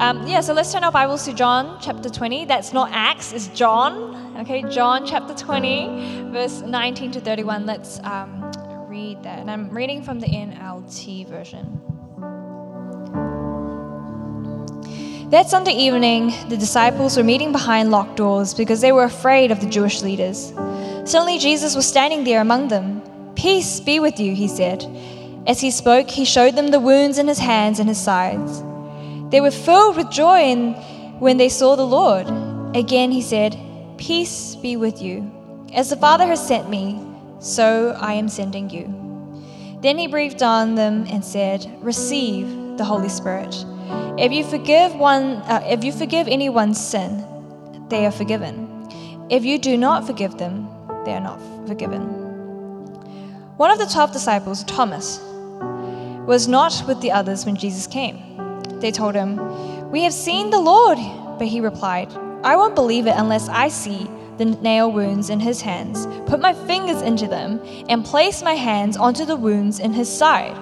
Um, yeah, so let's turn our Bibles to John chapter 20. That's not Acts, it's John. Okay, John chapter 20, verse 19 to 31. Let's um, read that. And I'm reading from the NLT version. That Sunday evening, the disciples were meeting behind locked doors because they were afraid of the Jewish leaders. Suddenly, Jesus was standing there among them. Peace be with you, he said. As he spoke, he showed them the wounds in his hands and his sides. They were filled with joy when they saw the Lord. Again, he said, Peace be with you. As the Father has sent me, so I am sending you. Then he breathed on them and said, Receive the Holy Spirit. If you forgive one, uh, if you forgive anyone's sin, they are forgiven. If you do not forgive them, they are not forgiven. One of the twelve disciples, Thomas, was not with the others when Jesus came. They told him, We have seen the Lord. But he replied, I won't believe it unless I see the nail wounds in his hands, put my fingers into them, and place my hands onto the wounds in his side.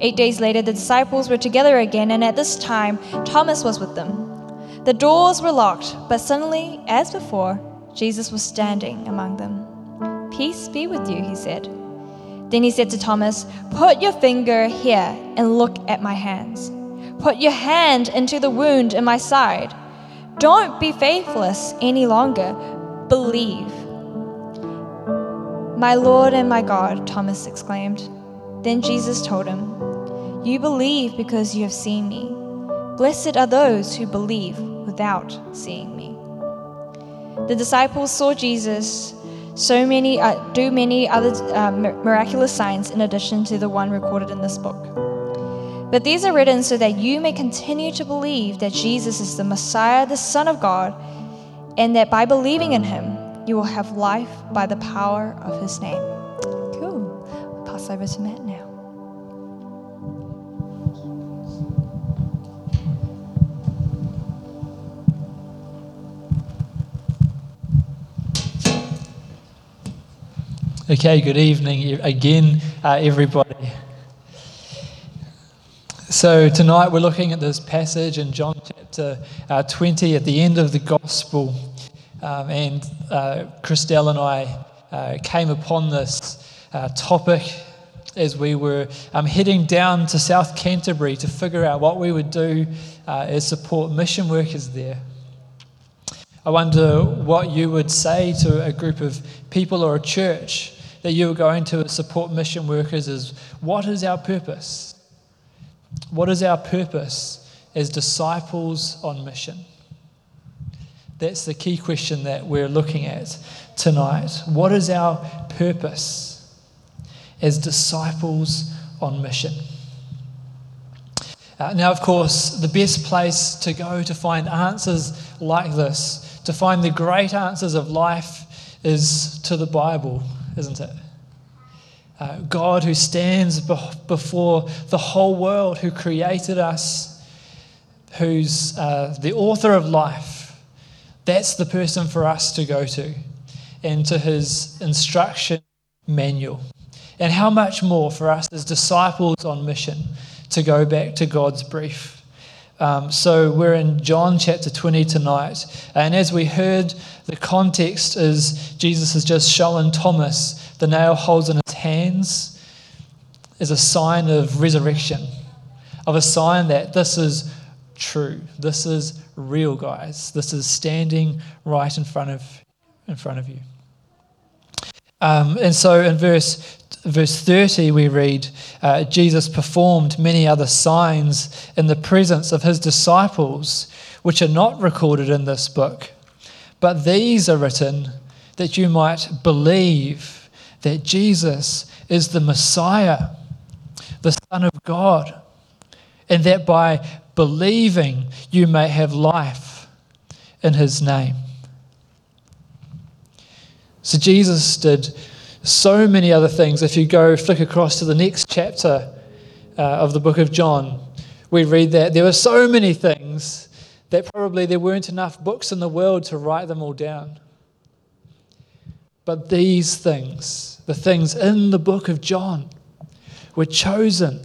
Eight days later, the disciples were together again, and at this time, Thomas was with them. The doors were locked, but suddenly, as before, Jesus was standing among them. Peace be with you, he said. Then he said to Thomas, Put your finger here and look at my hands. Put your hand into the wound in my side. Don't be faithless any longer. Believe. My Lord and my God, Thomas exclaimed. Then Jesus told him, You believe because you have seen me. Blessed are those who believe without seeing me. The disciples saw Jesus so many uh, do many other uh, miraculous signs in addition to the one recorded in this book. But these are written so that you may continue to believe that Jesus is the Messiah, the Son of God, and that by believing in him, you will have life by the power of his name. Cool. Pass over to Matt now. Okay, good evening again, uh, everybody. So, tonight we're looking at this passage in John chapter uh, 20 at the end of the gospel. Um, and uh, Christelle and I uh, came upon this uh, topic as we were um, heading down to South Canterbury to figure out what we would do uh, as support mission workers there. I wonder what you would say to a group of people or a church that you were going to support mission workers is what is our purpose? What is our purpose as disciples on mission? That's the key question that we're looking at tonight. What is our purpose as disciples on mission? Uh, now, of course, the best place to go to find answers like this, to find the great answers of life, is to the Bible, isn't it? Uh, God who stands be- before the whole world, who created us, who's uh, the author of life. That's the person for us to go to and to his instruction manual. And how much more for us as disciples on mission to go back to God's brief. Um, so we're in John chapter 20 tonight. And as we heard, the context is Jesus has just shown Thomas the nail holes in his hands is a sign of resurrection, of a sign that this is true. This is real, guys. This is standing right in front of, in front of you. Um, and so in verse, verse 30, we read uh, Jesus performed many other signs in the presence of his disciples, which are not recorded in this book. But these are written that you might believe that Jesus is the Messiah, the Son of God, and that by believing you may have life in his name. So Jesus did so many other things. If you go flick across to the next chapter uh, of the book of John, we read that there were so many things that probably there weren't enough books in the world to write them all down. But these things, the things in the book of John, were chosen,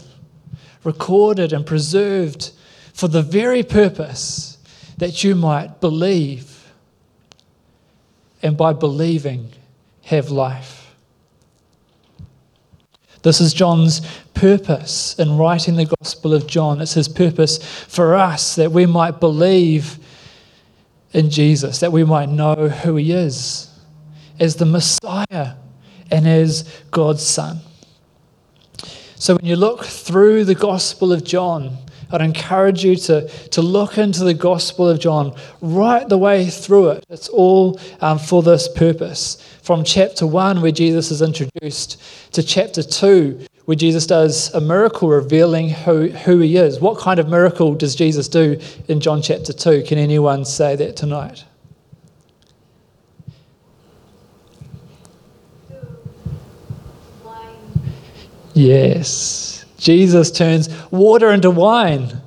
recorded, and preserved for the very purpose that you might believe, and by believing, have life. This is John's purpose in writing the Gospel of John. It's his purpose for us that we might believe in Jesus, that we might know who he is as the Messiah and as God's Son. So when you look through the Gospel of John, I'd encourage you to, to look into the Gospel of John right the way through it. It's all um, for this purpose. From chapter 1, where Jesus is introduced, to chapter 2, where Jesus does a miracle revealing who, who he is. What kind of miracle does Jesus do in John chapter 2? Can anyone say that tonight? Yes. Jesus turns water into wine.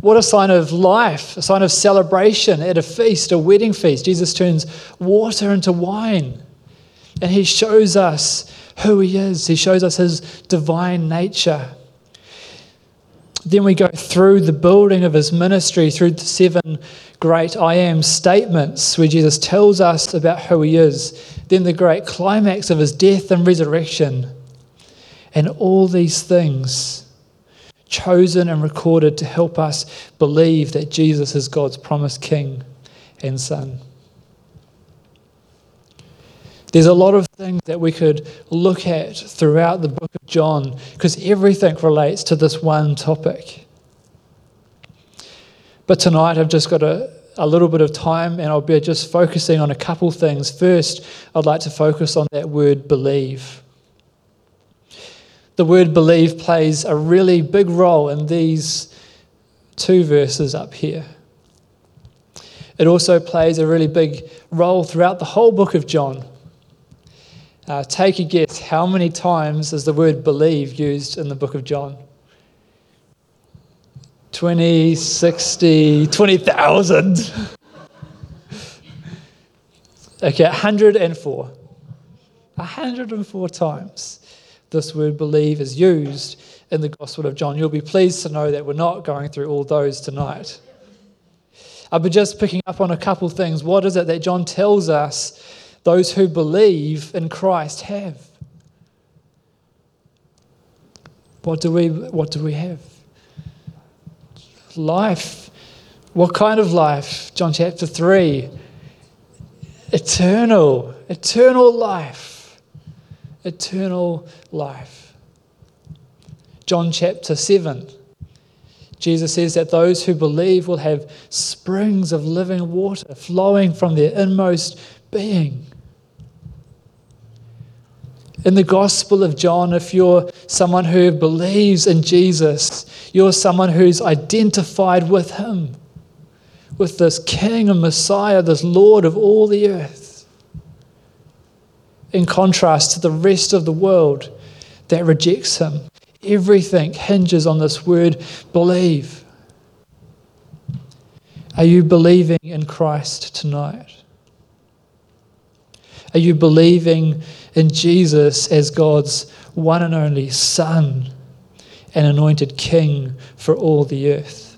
What a sign of life, a sign of celebration at a feast, a wedding feast. Jesus turns water into wine. And he shows us who he is, he shows us his divine nature. Then we go through the building of his ministry, through the seven great I am statements where Jesus tells us about who he is. Then the great climax of his death and resurrection and all these things chosen and recorded to help us believe that Jesus is God's promised King and Son. There's a lot of things that we could look at throughout the book of John because everything relates to this one topic. But tonight I've just got a, a little bit of time and I'll be just focusing on a couple things. First, I'd like to focus on that word believe the word believe plays a really big role in these two verses up here. It also plays a really big role throughout the whole book of John. Uh, take a guess how many times is the word believe used in the book of John? 20, 60, 20,000. okay, 104. 104 times this word believe is used in the Gospel of John. You'll be pleased to know that we're not going through all those tonight. I'll be just picking up on a couple things. What is it that John tells us those who believe in Christ have? What do we, what do we have? Life. What kind of life? John chapter 3. Eternal, eternal life eternal life. John chapter 7. Jesus says that those who believe will have springs of living water flowing from their inmost being. In the Gospel of John, if you're someone who believes in Jesus, you're someone who's identified with Him, with this King and Messiah, this Lord of all the earth in contrast to the rest of the world that rejects him. Everything hinges on this word believe. Are you believing in Christ tonight? Are you believing in Jesus as God's one and only Son and anointed King for all the earth?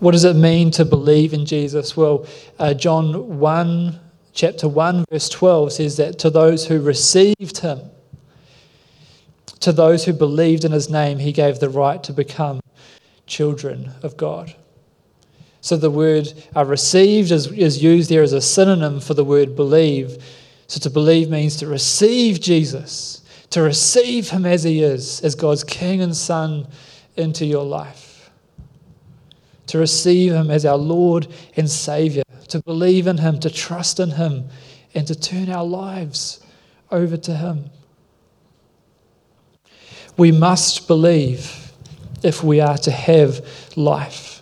What does it mean to believe in Jesus? Well, uh, John 1 chapter 1, verse 12 says that to those who received him, to those who believed in his name, he gave the right to become children of God. So the word uh, received is, is used there as a synonym for the word believe. So to believe means to receive Jesus, to receive him as he is, as God's King and Son into your life, to receive him as our Lord and Savior to believe in Him, to trust in Him, and to turn our lives over to Him. We must believe if we are to have life.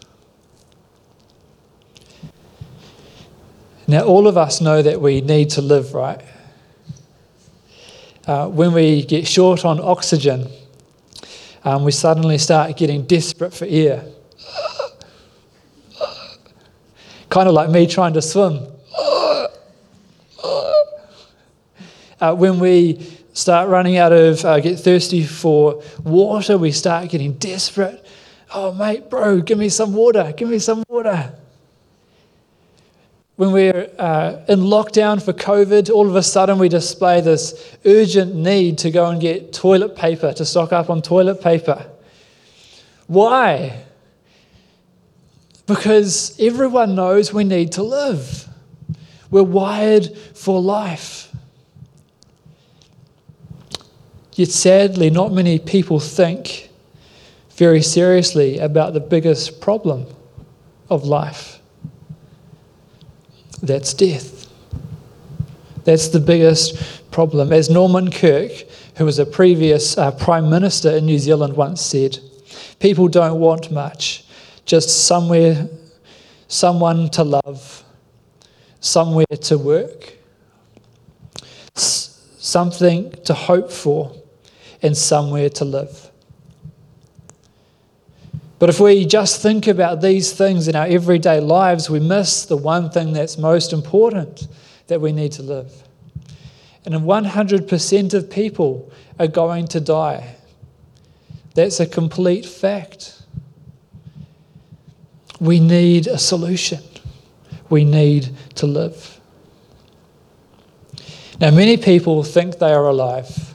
Now, all of us know that we need to live right. Uh, when we get short on oxygen, um, we suddenly start getting desperate for air. Kind of like me trying to swim. Uh, when we start running out of, uh, get thirsty for water. We start getting desperate. Oh, mate, bro, give me some water. Give me some water. When we're uh, in lockdown for COVID, all of a sudden we display this urgent need to go and get toilet paper, to stock up on toilet paper. Why? Because everyone knows we need to live. We're wired for life. Yet sadly, not many people think very seriously about the biggest problem of life that's death. That's the biggest problem. As Norman Kirk, who was a previous uh, Prime Minister in New Zealand, once said, people don't want much, just somewhere, someone to love, somewhere to work, something to hope for, and somewhere to live. But if we just think about these things in our everyday lives, we miss the one thing that's most important that we need to live. And 100% of people are going to die. That's a complete fact. We need a solution. We need to live. Now, many people think they are alive.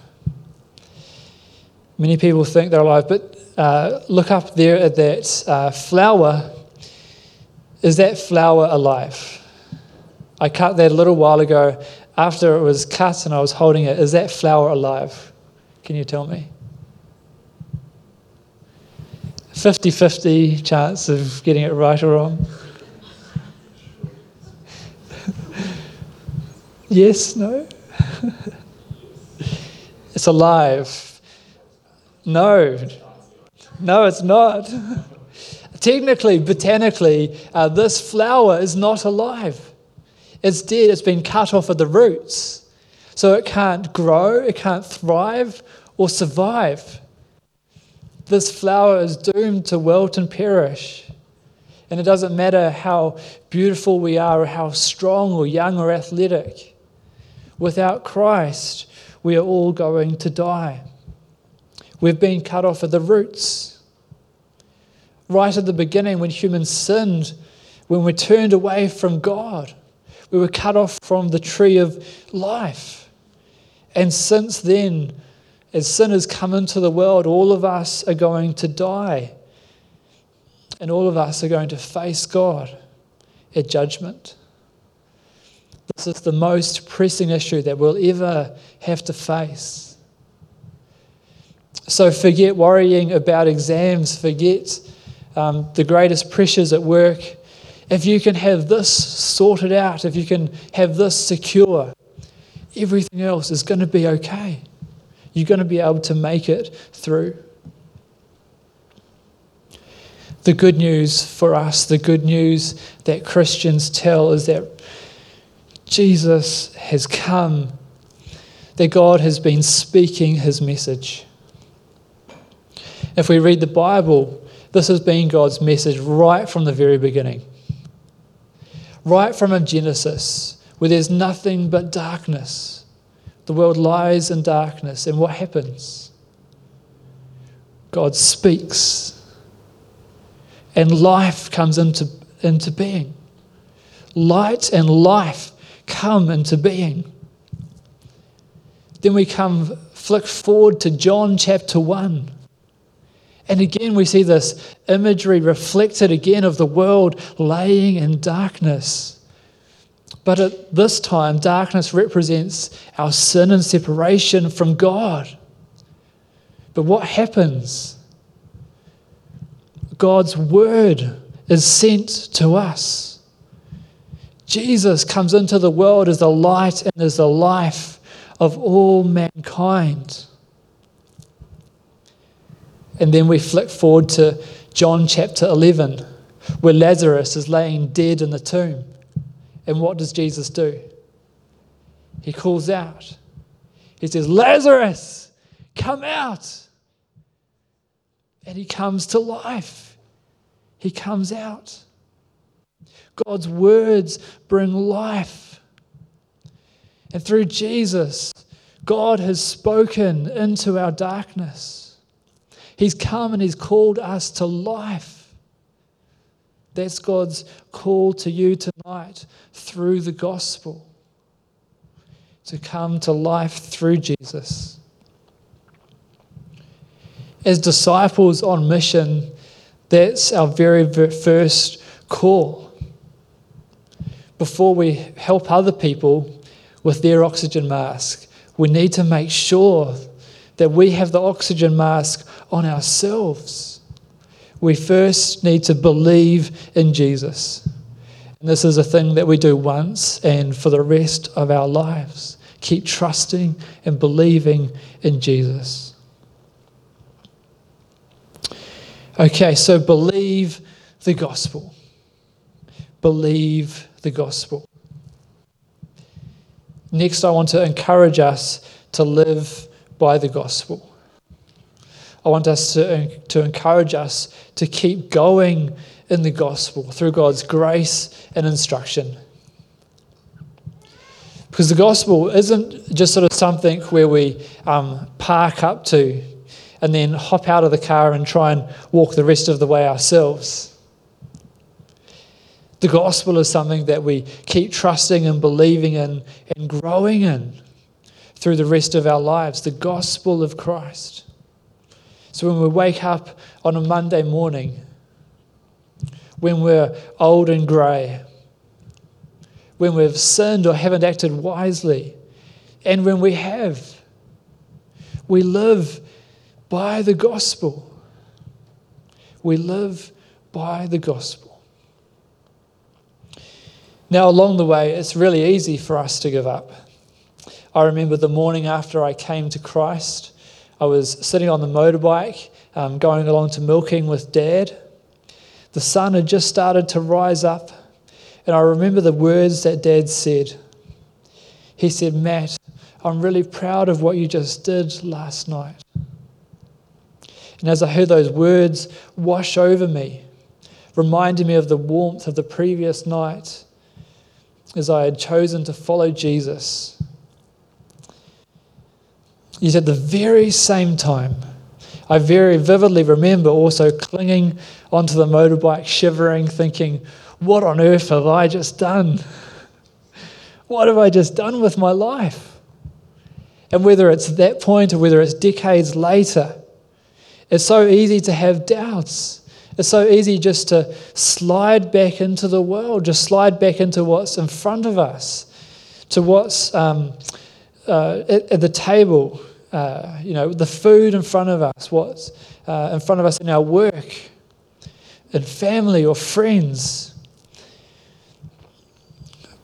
Many people think they're alive, but uh, look up there at that uh, flower. Is that flower alive? I cut that a little while ago. After it was cut and I was holding it, is that flower alive? Can you tell me? 50 50 chance of getting it right or wrong. yes, no? it's alive. No, no, it's not. Technically, botanically, uh, this flower is not alive. It's dead, it's been cut off at the roots. So it can't grow, it can't thrive or survive. This flower is doomed to wilt and perish. And it doesn't matter how beautiful we are, or how strong or young or athletic. Without Christ, we are all going to die. We've been cut off at the roots. Right at the beginning, when humans sinned, when we turned away from God, we were cut off from the tree of life. And since then, as sin has come into the world, all of us are going to die. And all of us are going to face God at judgment. This is the most pressing issue that we'll ever have to face. So forget worrying about exams, forget um, the greatest pressures at work. If you can have this sorted out, if you can have this secure, everything else is going to be okay. You're going to be able to make it through. The good news for us, the good news that Christians tell is that Jesus has come, that God has been speaking his message. If we read the Bible, this has been God's message right from the very beginning. Right from a Genesis, where there's nothing but darkness. The world lies in darkness. And what happens? God speaks. And life comes into, into being. Light and life come into being. Then we come, flick forward to John chapter 1. And again, we see this imagery reflected again of the world laying in darkness. But at this time, darkness represents our sin and separation from God. But what happens? God's word is sent to us. Jesus comes into the world as the light and as the life of all mankind. And then we flick forward to John chapter 11, where Lazarus is laying dead in the tomb. And what does Jesus do? He calls out. He says, Lazarus, come out. And he comes to life. He comes out. God's words bring life. And through Jesus, God has spoken into our darkness. He's come and He's called us to life. That's God's call to you tonight through the gospel to come to life through Jesus. As disciples on mission, that's our very first call. Before we help other people with their oxygen mask, we need to make sure that we have the oxygen mask on ourselves. We first need to believe in Jesus. And this is a thing that we do once and for the rest of our lives. Keep trusting and believing in Jesus. Okay, so believe the gospel. Believe the gospel. Next, I want to encourage us to live by the gospel. I want us to, to encourage us to keep going in the gospel through God's grace and instruction. Because the gospel isn't just sort of something where we um, park up to and then hop out of the car and try and walk the rest of the way ourselves. The gospel is something that we keep trusting and believing in and growing in through the rest of our lives. The gospel of Christ. So when we wake up on a Monday morning, when we're old and grey, when we've sinned or haven't acted wisely, and when we have. We live by the gospel. We live by the gospel. Now, along the way, it's really easy for us to give up. I remember the morning after I came to Christ, I was sitting on the motorbike um, going along to milking with Dad. The sun had just started to rise up and I remember the words that Dad said. He said, Matt, I'm really proud of what you just did last night. And as I heard those words wash over me, reminding me of the warmth of the previous night as I had chosen to follow Jesus, yet at the very same time, I very vividly remember also clinging onto the motorbike, shivering, thinking, what on earth have I just done? What have I just done with my life? And whether it's that point or whether it's decades later, it's so easy to have doubts. It's so easy just to slide back into the world, just slide back into what's in front of us, to what's um, uh, at, at, the table, uh, you know, the food in front of us, what's uh, in front of us in our work, in family or friends.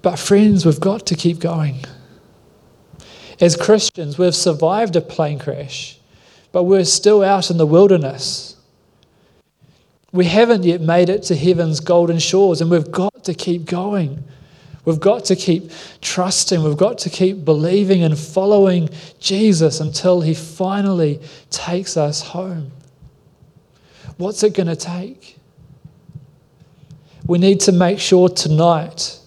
But, friends, we've got to keep going. As Christians, we've survived a plane crash, but we're still out in the wilderness. We haven't yet made it to heaven's golden shores, and we've got to keep going. We've got to keep trusting. We've got to keep believing and following Jesus until he finally takes us home. What's it going to take? We need to make sure tonight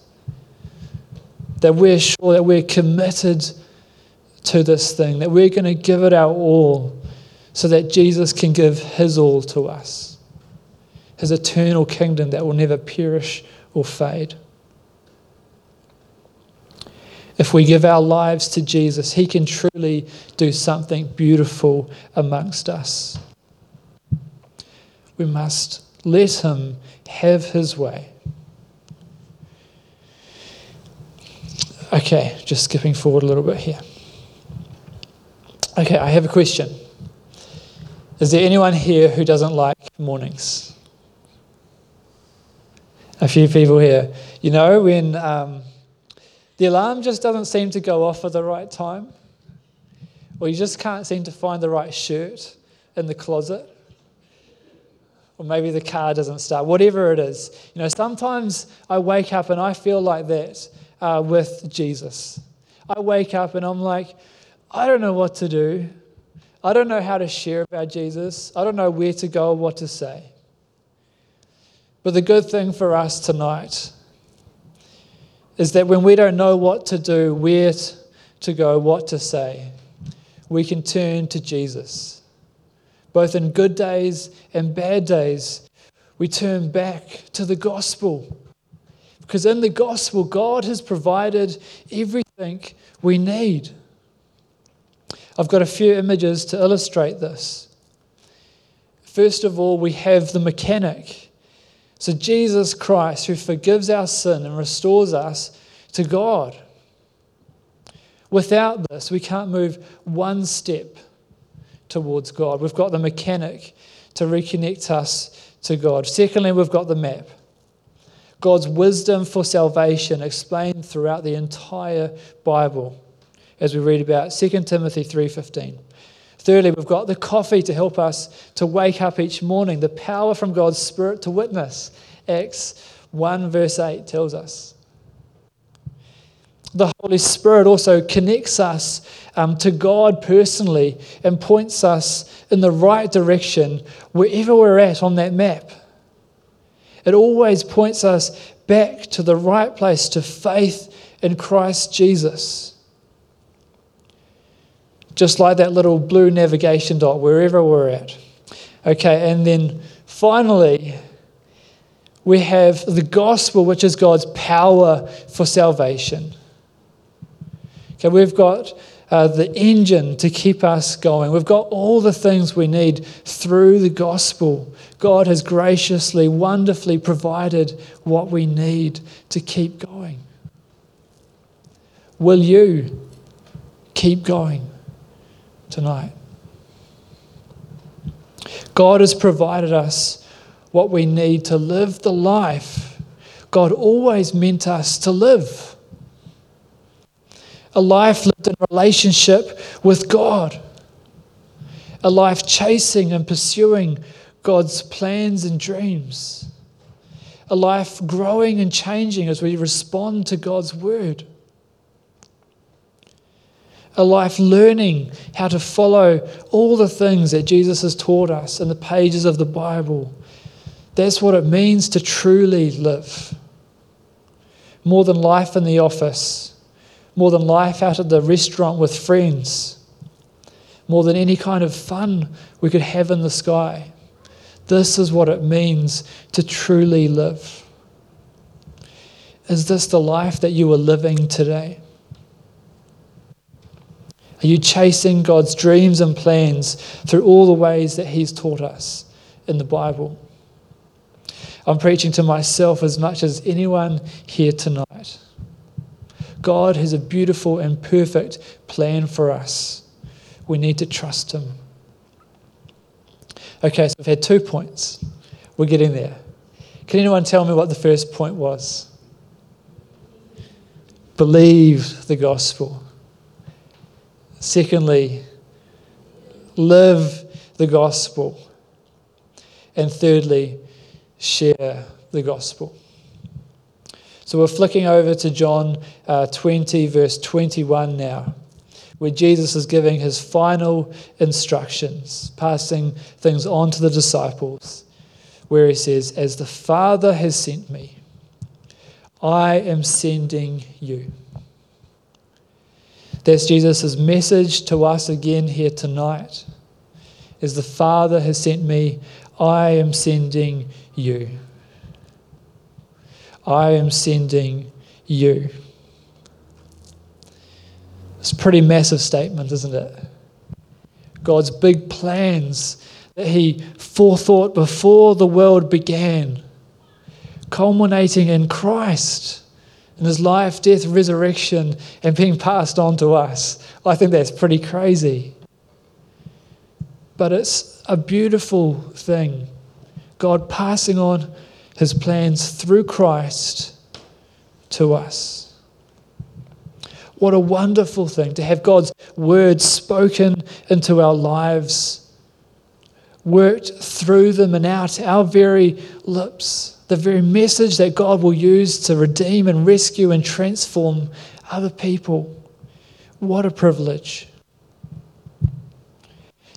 that we're sure that we're committed to this thing, that we're going to give it our all so that Jesus can give his all to us, his eternal kingdom that will never perish or fade. If we give our lives to Jesus, he can truly do something beautiful amongst us. We must let him have his way. Okay, just skipping forward a little bit here. Okay, I have a question. Is there anyone here who doesn't like mornings? A few people here. You know, when um, the alarm just doesn't seem to go off at the right time, or you just can't seem to find the right shirt in the closet, or maybe the car doesn't start, whatever it is. You know, sometimes I wake up and I feel like that uh, with Jesus. I wake up and I'm like, I don't know what to do. I don't know how to share about Jesus. I don't know where to go or what to say. But the good thing for us tonight is that when we don't know what to do, where to go, what to say, we can turn to Jesus. Both in good days and bad days, we turn back to the gospel. Because in the gospel, God has provided everything we need. I've got a few images to illustrate this. First of all, we have the mechanic. So, Jesus Christ, who forgives our sin and restores us to God. Without this, we can't move one step towards God. We've got the mechanic to reconnect us to God. Secondly, we've got the map. God's wisdom for salvation explained throughout the entire Bible as we read about 2 Timothy 3:15. Thirdly, we've got the coffee to help us to wake up each morning, the power from God's Spirit to witness. Acts 1 verse 8 tells us. The Holy Spirit also connects us um, to God personally and points us in the right direction wherever we're at on that map. It always points us back to the right place, to faith in Christ Jesus. Just like that little blue navigation dot, wherever we're at. Okay, and then finally, we have the gospel, which is God's power for salvation. Okay, we've got uh, the engine to keep us going. We've got all the things we need through the gospel. God has graciously, wonderfully provided what we need to keep going. Will you keep going tonight? God has provided us what we need to live the life God always meant us to live. A life lived in relationship with God, a life chasing and pursuing God's plans and dreams, a life growing and changing as we respond to God's word, a life learning how to follow all the things that Jesus has taught us in the pages of the Bible. That's what it means to truly live. More than life in the office more than life out at the restaurant with friends, more than any kind of fun we could have in the sky. This is what it means to truly live. Is this the life that you are living today? Are you chasing God's dreams and plans through all the ways that He's taught us in the Bible? I'm preaching to myself as much as anyone here tonight. God has a beautiful and perfect plan for us. We need to trust Him. Okay, so we've had two points. We're getting there. Can anyone tell me what the first point was? Believe the gospel. Secondly, live the gospel. And thirdly, share the gospel. So we're flicking over to John uh, 20, verse 21 now, where Jesus is giving his final instructions, passing things on to the disciples, where he says, As the Father has sent me, I am sending you. That's Jesus' message to us again here tonight. As the Father has sent me, I am sending you. I am sending you. It's a pretty massive statement, isn't it? God's big plans that He forethought before the world began, culminating in Christ in His life, death, resurrection, and being passed on to us. I think that's pretty crazy. But it's a beautiful thing. God passing on his plans through Christ to us. What a wonderful thing to have God's word spoken into our lives, worked through them and out our very lips. The very message that God will use to redeem and rescue and transform other people. What a privilege.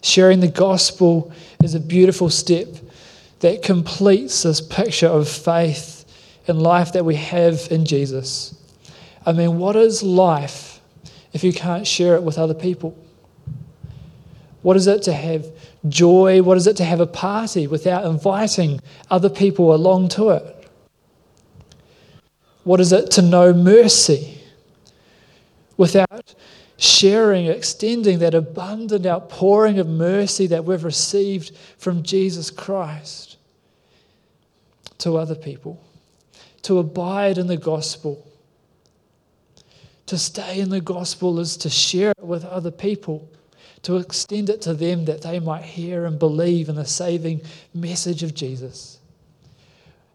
Sharing the gospel is a beautiful step that completes this picture of faith and life that we have in Jesus. I mean, what is life if you can't share it with other people? What is it to have joy? What is it to have a party without inviting other people along to it? What is it to know mercy without sharing, extending that abundant outpouring of mercy that we've received from Jesus Christ to other people? To abide in the gospel. To stay in the gospel is to share it with other people to extend it to them that they might hear and believe in the saving message of Jesus.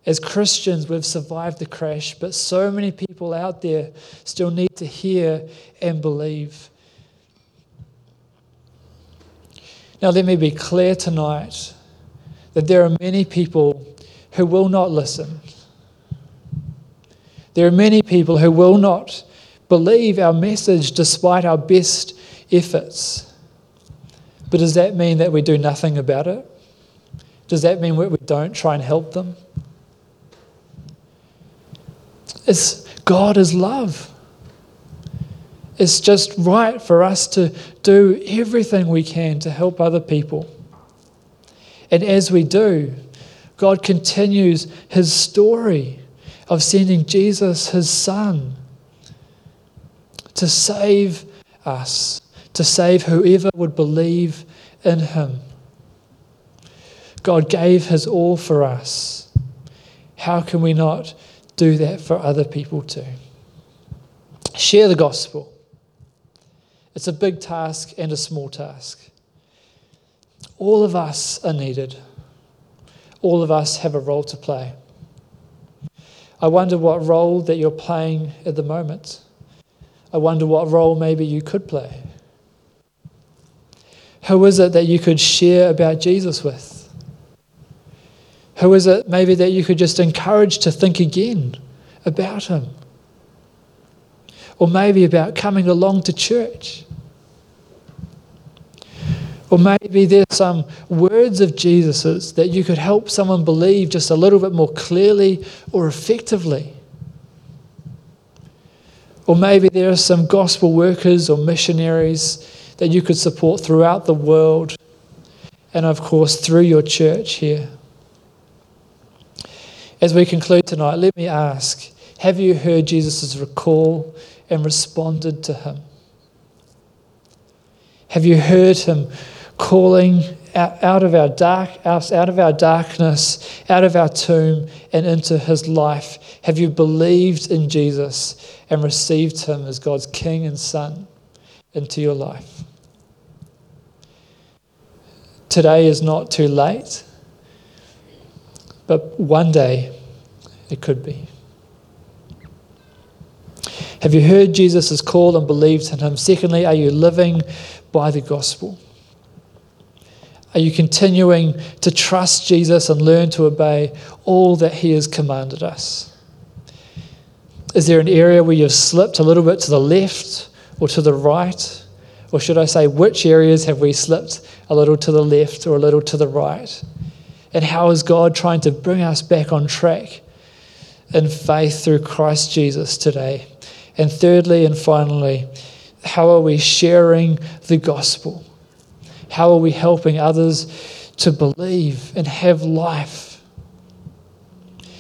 As Christians, we've survived the crash, but so many people out there still need to hear and believe. Now, let me be clear tonight that there are many people who will not listen. There are many people who will not believe our message despite our best efforts. But does that mean that we do nothing about it? Does that mean we don't try and help them? It's, God is love. It's just right for us to do everything we can to help other people. And as we do, God continues his story of sending Jesus, his son, to save us to save whoever would believe in him. God gave his all for us. How can we not do that for other people too? Share the gospel. It's a big task and a small task. All of us are needed. All of us have a role to play. I wonder what role that you're playing at the moment. I wonder what role maybe you could play. Who is it that you could share about Jesus with? Who is it maybe that you could just encourage to think again about him? Or maybe about coming along to church? Or maybe there's some words of Jesus's that you could help someone believe just a little bit more clearly or effectively. Or maybe there are some gospel workers or missionaries that you could support throughout the world and, of course, through your church here. As we conclude tonight, let me ask have you heard Jesus' recall and responded to him? Have you heard him calling out, of our dark out, out of our darkness, out of our tomb and into his life? Have you believed in Jesus and received him as God's king and son into your life? Today is not too late, but one day it could be. Have you heard Jesus' call and believed in him? Secondly, are you living by the gospel? Are you continuing to trust Jesus and learn to obey all that he has commanded us? Is there an area where you've slipped a little bit to the left or to the right? Or should I say, which areas have we slipped a little to the left or a little to the right? And how is God trying to bring us back on track in faith through Christ Jesus today? And thirdly and finally, how are we sharing the gospel? How are we helping others to believe and have life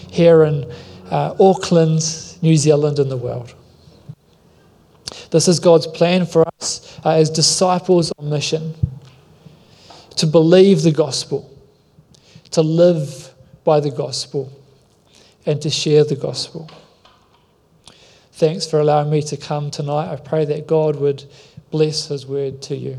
here in uh, Auckland, New Zealand, and the world? This is God's plan for us uh, as disciples on mission to believe the gospel, to live by the gospel, and to share the gospel. Thanks for allowing me to come tonight. I pray that God would bless his word to you.